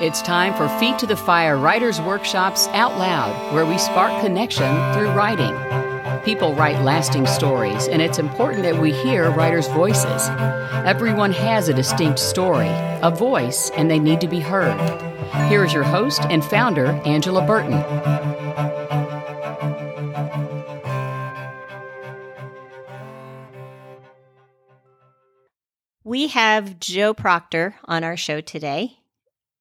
It's time for Feet to the Fire Writers Workshops Out Loud, where we spark connection through writing. People write lasting stories, and it's important that we hear writers' voices. Everyone has a distinct story, a voice, and they need to be heard. Here is your host and founder, Angela Burton. We have Joe Proctor on our show today.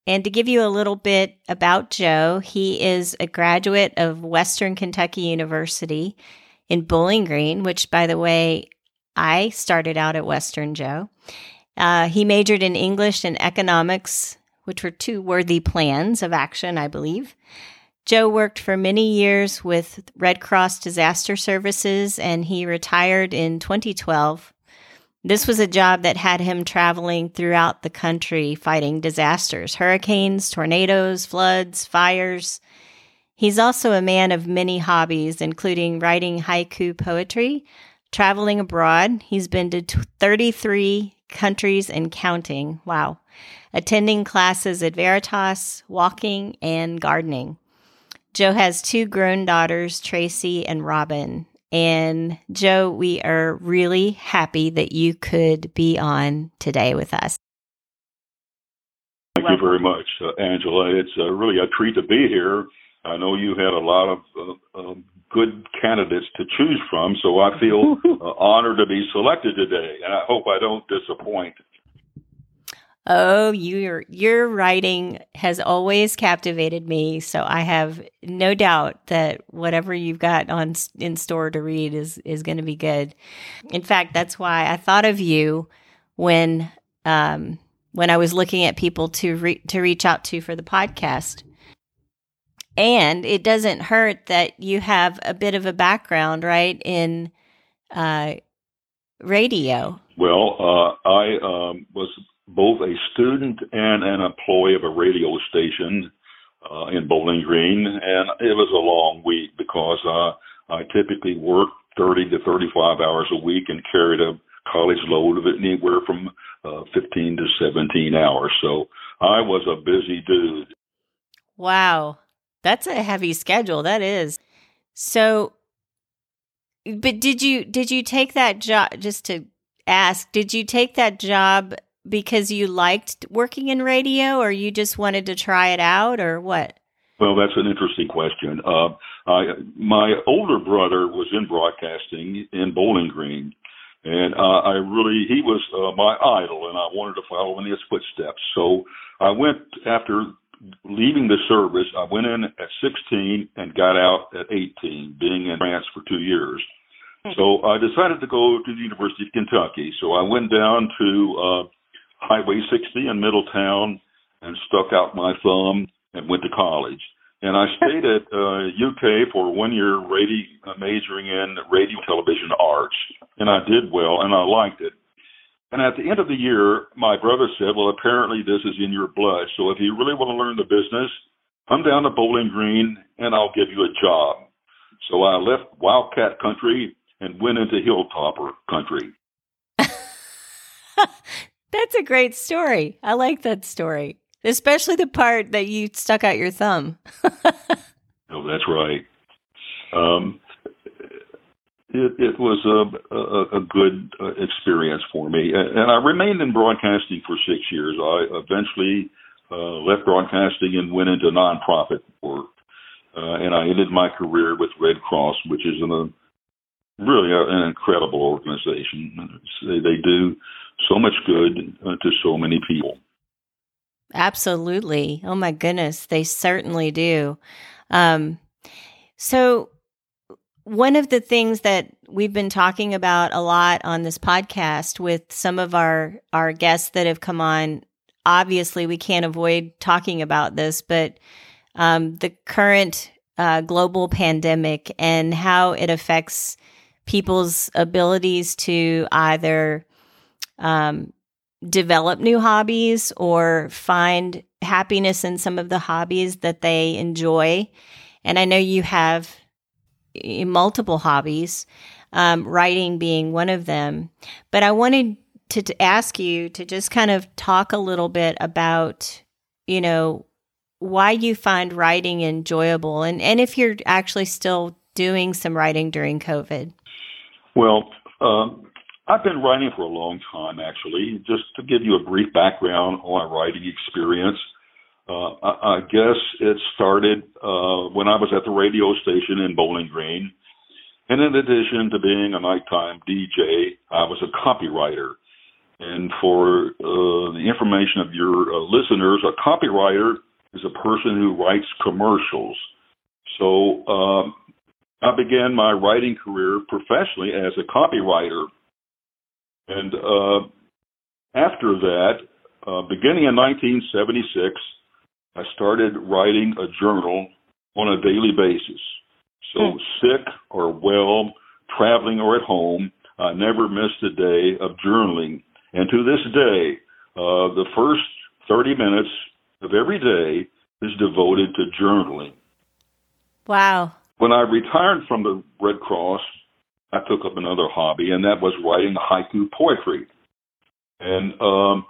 And to give you a little bit about Joe, he is a graduate of Western Kentucky University in Bowling Green, which, by the way, I started out at Western Joe. Uh, he majored in English and economics, which were two worthy plans of action, I believe. Joe worked for many years with Red Cross Disaster Services and he retired in 2012 this was a job that had him traveling throughout the country fighting disasters hurricanes, tornadoes, floods, fires. He's also a man of many hobbies, including writing haiku poetry, traveling abroad. He's been to 33 countries and counting. Wow. Attending classes at Veritas, walking, and gardening. Joe has two grown daughters, Tracy and Robin, and Joe, we are really happy that you could be on today with us. Thank you very much, uh, Angela. It's uh, really a treat to be here. I know you had a lot of uh, um, good candidates to choose from, so I feel uh, honored to be selected today, and I hope I don't disappoint. Oh, your your writing has always captivated me, so I have no doubt that whatever you've got on in store to read is is going to be good. In fact, that's why I thought of you when um, when I was looking at people to re- to reach out to for the podcast. And it doesn't hurt that you have a bit of a background, right, in uh, radio. Well, uh, I um, was both a student and an employee of a radio station uh, in Bowling Green, and it was a long week because uh, I typically worked 30 to 35 hours a week and carried a college load of it anywhere from uh, 15 to 17 hours. So I was a busy dude. Wow. That's a heavy schedule. That is. So but did you did you take that job just to ask, did you take that job because you liked working in radio or you just wanted to try it out or what? Well, that's an interesting question. Uh, I, my older brother was in broadcasting in Bowling Green, and uh, I really he was uh, my idol, and I wanted to follow in his footsteps. So I went after leaving the service. I went in at 16 and got out at 18, being in France for two years. So I decided to go to the University of Kentucky. So I went down to uh, Highway 60 in Middletown and stuck out my thumb and went to college. And I stayed at uh, UK for one year, radio, uh, majoring in radio television arts, and I did well, and I liked it. And at the end of the year, my brother said, "Well, apparently this is in your blood. So if you really want to learn the business, come down to Bowling Green, and I'll give you a job." So I left Wildcat Country and went into Hilltopper Country. That's a great story. I like that story, especially the part that you stuck out your thumb. oh, that's right. Um, it, it was a, a, a good uh, experience for me, and I remained in broadcasting for six years. I eventually uh, left broadcasting and went into nonprofit work, uh, and I ended my career with Red Cross, which is an, a really an incredible organization. They, do so much good uh, to so many people. Absolutely. Oh my goodness, they certainly do. Um, so, one of the things that we've been talking about a lot on this podcast with some of our our guests that have come on, obviously we can't avoid talking about this, but um, the current uh, global pandemic and how it affects people's abilities to either um, develop new hobbies or find happiness in some of the hobbies that they enjoy. And I know you have eh, multiple hobbies, um, writing being one of them. But I wanted to, to ask you to just kind of talk a little bit about, you know, why you find writing enjoyable and, and if you're actually still doing some writing during COVID. Well, um, I've been writing for a long time, actually. Just to give you a brief background on my writing experience, uh, I, I guess it started uh, when I was at the radio station in Bowling Green. And in addition to being a nighttime DJ, I was a copywriter. And for uh, the information of your uh, listeners, a copywriter is a person who writes commercials. So um, I began my writing career professionally as a copywriter. And uh, after that, uh, beginning in 1976, I started writing a journal on a daily basis. So, mm. sick or well, traveling or at home, I never missed a day of journaling. And to this day, uh, the first 30 minutes of every day is devoted to journaling. Wow. When I retired from the Red Cross, I took up another hobby, and that was writing haiku poetry. And um,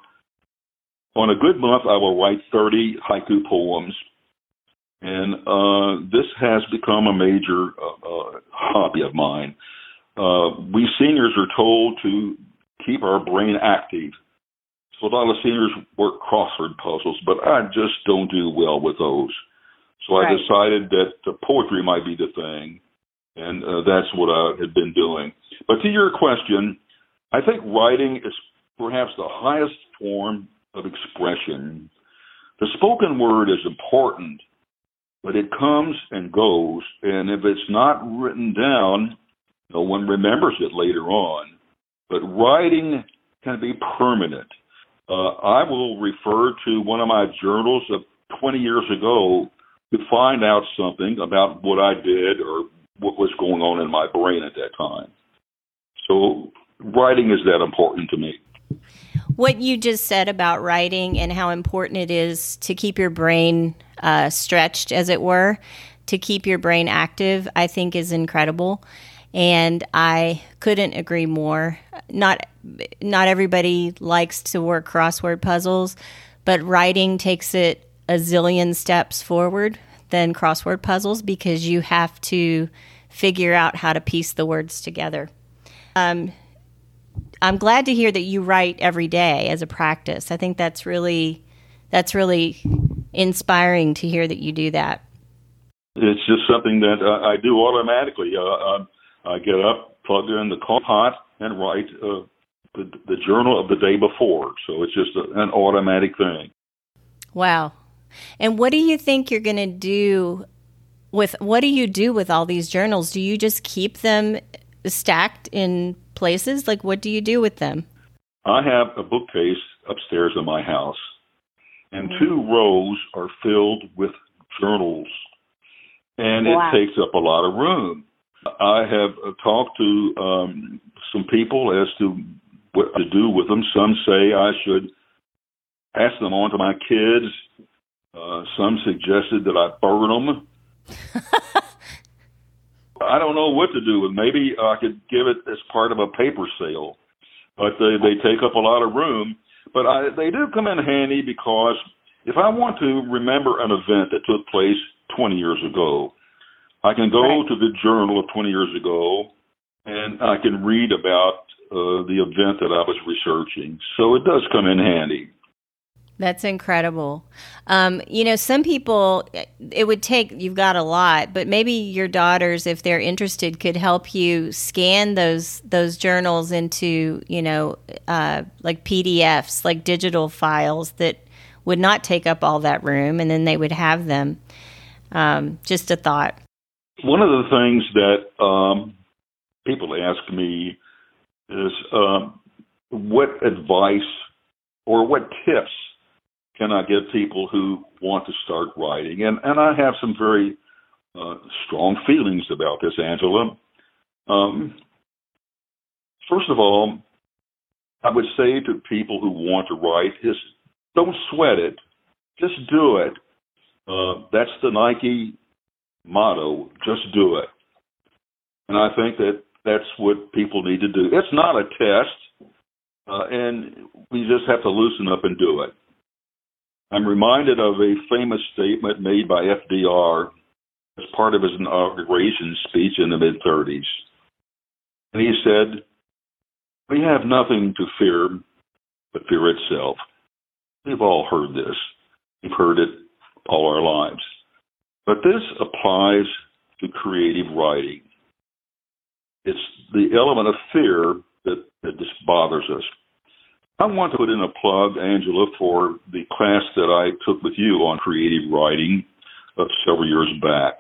on a good month, I will write 30 haiku poems. And uh, this has become a major uh, uh, hobby of mine. Uh, we seniors are told to keep our brain active. So a lot of seniors work crossword puzzles, but I just don't do well with those. So right. I decided that poetry might be the thing, and uh, that's what I had been doing. But to your question, I think writing is perhaps the highest form of expression. The spoken word is important, but it comes and goes, and if it's not written down, no one remembers it later on. But writing can be permanent. Uh, I will refer to one of my journals of 20 years ago to find out something about what I did or what was going on in my brain at that time. So writing is that important to me. What you just said about writing and how important it is to keep your brain uh, stretched, as it were, to keep your brain active, I think is incredible. And I couldn't agree more. Not not everybody likes to work crossword puzzles, but writing takes it a zillion steps forward than crossword puzzles because you have to figure out how to piece the words together. Um, I'm glad to hear that you write every day as a practice. I think that's really that's really inspiring to hear that you do that. It's just something that uh, I do automatically. Uh, uh, I get up, plug in the coffee pot, and write uh, the, the journal of the day before. So it's just a, an automatic thing. Wow, and what do you think you're going to do with what do you do with all these journals? Do you just keep them stacked in places? Like what do you do with them? I have a bookcase upstairs in my house, and mm-hmm. two rows are filled with journals, and wow. it takes up a lot of room. I have uh, talked to um, some people as to what to do with them. Some say I should pass them on to my kids uh, some suggested that I burn them. I don't know what to do with. Maybe I could give it as part of a paper sale, but they they take up a lot of room. But I, they do come in handy because if I want to remember an event that took place 20 years ago, I can go right. to the journal of 20 years ago, and I can read about uh, the event that I was researching. So it does come in handy. That's incredible. Um, you know, some people, it would take, you've got a lot, but maybe your daughters, if they're interested, could help you scan those, those journals into, you know, uh, like PDFs, like digital files that would not take up all that room, and then they would have them. Um, just a thought. One of the things that um, people ask me is um, what advice or what tips can I get people who want to start writing? And and I have some very uh, strong feelings about this, Angela. Um, first of all, I would say to people who want to write is don't sweat it, just do it. Uh, that's the Nike motto: just do it. And I think that that's what people need to do. It's not a test, uh, and we just have to loosen up and do it. I'm reminded of a famous statement made by FDR as part of his inauguration speech in the mid 30s. And he said, We have nothing to fear but fear itself. We've all heard this. We've heard it all our lives. But this applies to creative writing. It's the element of fear that, that just bothers us. I want to put in a plug, Angela, for the class that I took with you on creative writing uh, several years back.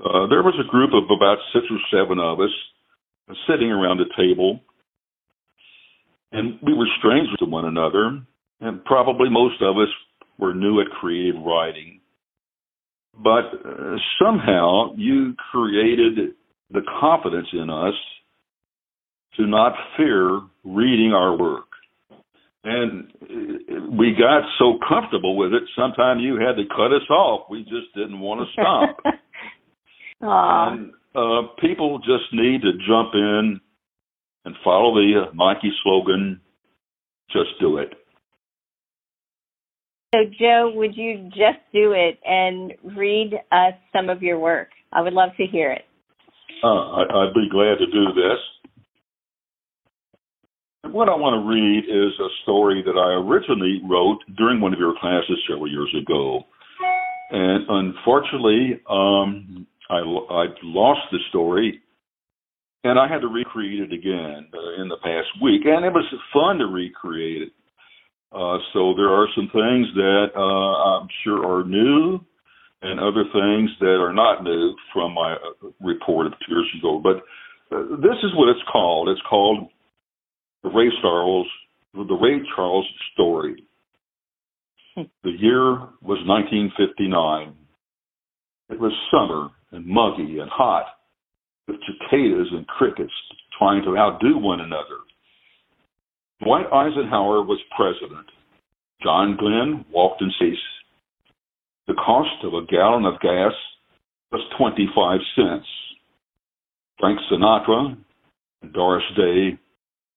Uh, there was a group of about six or seven of us sitting around a table, and we were strangers to one another, and probably most of us were new at creative writing. But uh, somehow you created the confidence in us to not fear reading our work and we got so comfortable with it. Sometimes you had to cut us off. We just didn't want to stop. and uh, people just need to jump in and follow the uh, Nike slogan, "Just do it." So, Joe, would you just do it and read us some of your work? I would love to hear it. Uh, I, I'd be glad to do this. What I want to read is a story that I originally wrote during one of your classes several years ago. And unfortunately, um, I, I lost the story and I had to recreate it again uh, in the past week. And it was fun to recreate it. Uh, so there are some things that uh, I'm sure are new and other things that are not new from my uh, report of two years ago. But uh, this is what it's called. It's called the Ray Charles, the Ray Charles story. the year was 1959. It was summer and muggy and hot, with cicadas and crickets trying to outdo one another. Dwight Eisenhower was president. John Glenn walked in peace. The cost of a gallon of gas was 25 cents. Frank Sinatra and Doris Day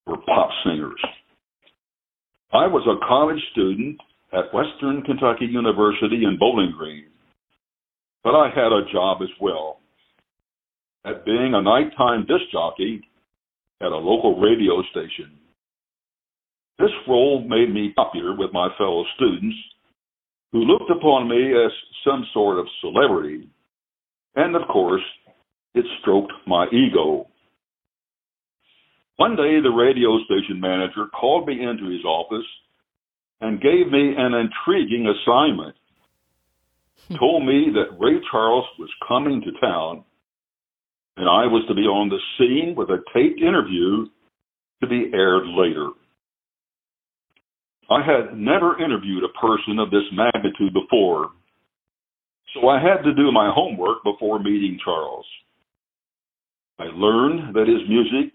were pop singers. I was a college student at Western Kentucky University in Bowling Green, but I had a job as well. At being a nighttime disc jockey at a local radio station. This role made me popular with my fellow students who looked upon me as some sort of celebrity. And of course, it stroked my ego. One day, the radio station manager called me into his office and gave me an intriguing assignment. Hmm. Told me that Ray Charles was coming to town and I was to be on the scene with a taped interview to be aired later. I had never interviewed a person of this magnitude before, so I had to do my homework before meeting Charles. I learned that his music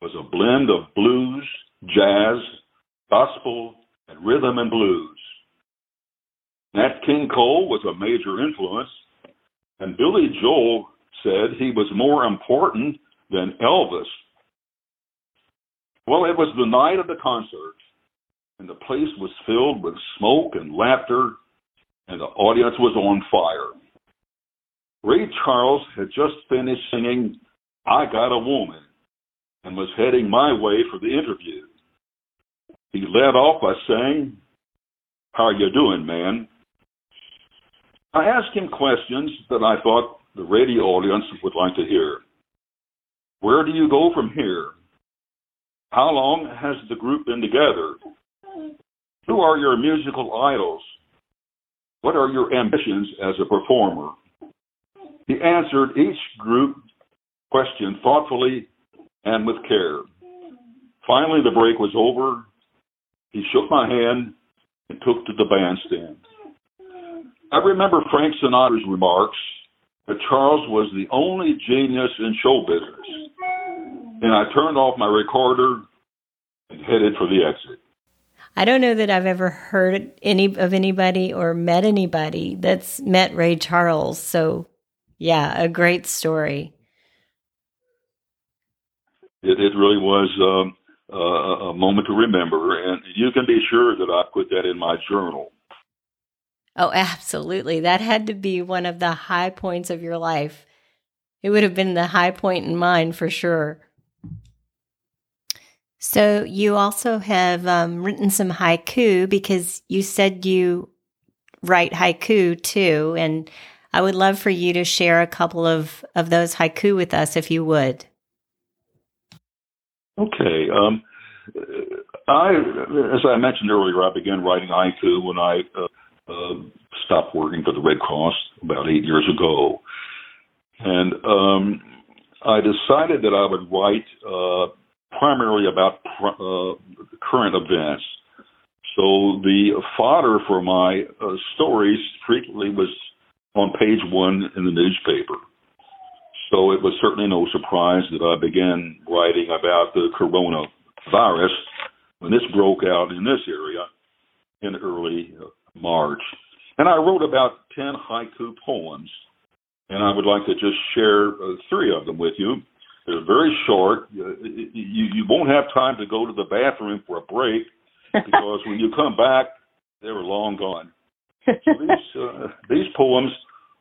was a blend of blues, jazz, gospel, and rhythm and blues. Nat King Cole was a major influence, and Billy Joel said he was more important than Elvis. Well, it was the night of the concert, and the place was filled with smoke and laughter, and the audience was on fire. Ray Charles had just finished singing I Got a Woman and was heading my way for the interview. He led off by saying, How are you doing, man? I asked him questions that I thought the radio audience would like to hear. Where do you go from here? How long has the group been together? Who are your musical idols? What are your ambitions as a performer? He answered each group question thoughtfully and with care. Finally, the break was over. He shook my hand and took to the bandstand. I remember Frank Sinatra's remarks that Charles was the only genius in show business. And I turned off my recorder and headed for the exit. I don't know that I've ever heard any of anybody or met anybody that's met Ray Charles. So, yeah, a great story. It, it really was um, uh, a moment to remember, and you can be sure that I put that in my journal. Oh, absolutely. That had to be one of the high points of your life. It would have been the high point in mine for sure. So, you also have um, written some haiku because you said you write haiku too. And I would love for you to share a couple of, of those haiku with us if you would. Okay. Um, I, as I mentioned earlier, I began writing haiku when I uh, uh, stopped working for the Red Cross about eight years ago, and um, I decided that I would write uh, primarily about pr- uh, current events. So the fodder for my uh, stories frequently was on page one in the newspaper. So it was certainly no surprise that I began writing about the coronavirus when this broke out in this area in early March. And I wrote about 10 haiku poems, and I would like to just share uh, three of them with you. They're very short. You, you won't have time to go to the bathroom for a break because when you come back, they were long gone. So these uh, these poems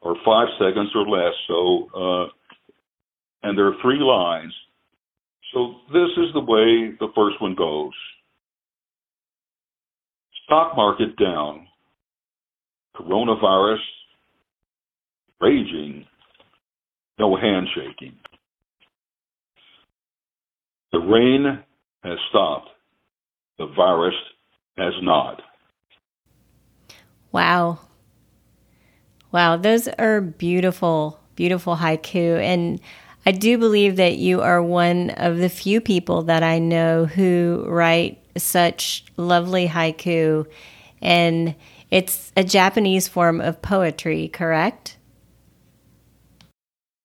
are five seconds or less. So, uh, and there are three lines. So this is the way the first one goes. Stock market down. Coronavirus raging. No handshaking. The rain has stopped. The virus has not. Wow. Wow, those are beautiful, beautiful haiku. And I do believe that you are one of the few people that I know who write such lovely haiku. And it's a Japanese form of poetry, correct?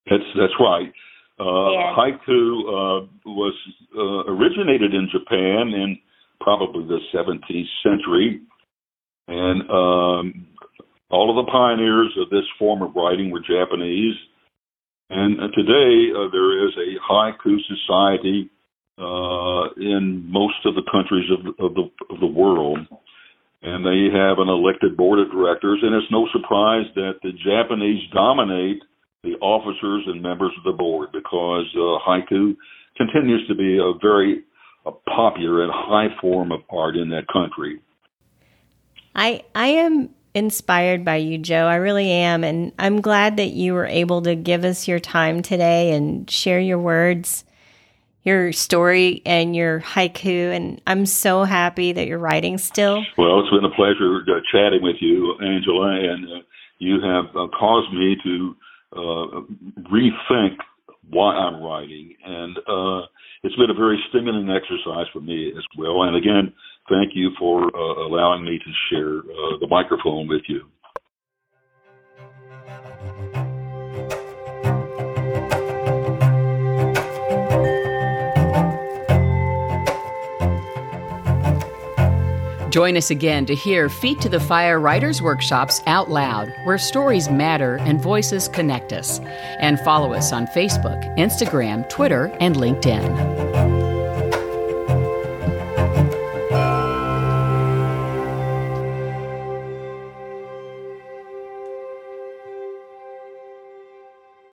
That's that's right. Uh, yeah. Haiku uh, was uh, originated in Japan in probably the 17th century, and um, all of the pioneers of this form of writing were Japanese. And uh, today uh, there is a haiku society uh, in most of the countries of, of, the, of the world. And they have an elected board of directors. And it's no surprise that the Japanese dominate the officers and members of the board because uh, haiku continues to be a very a popular and high form of art in that country. I I am inspired by you, Joe. I really am. And I'm glad that you were able to give us your time today and share your words, your story, and your haiku. And I'm so happy that you're writing still. Well, it's been a pleasure uh, chatting with you, Angela. And uh, you have uh, caused me to uh, rethink why I'm writing. And uh, it's been a very stimulating exercise for me as well. And again, thank you for uh, allowing me to share uh, the microphone with you. Join us again to hear Feet to the Fire Writers Workshops out loud, where stories matter and voices connect us. And follow us on Facebook, Instagram, Twitter, and LinkedIn.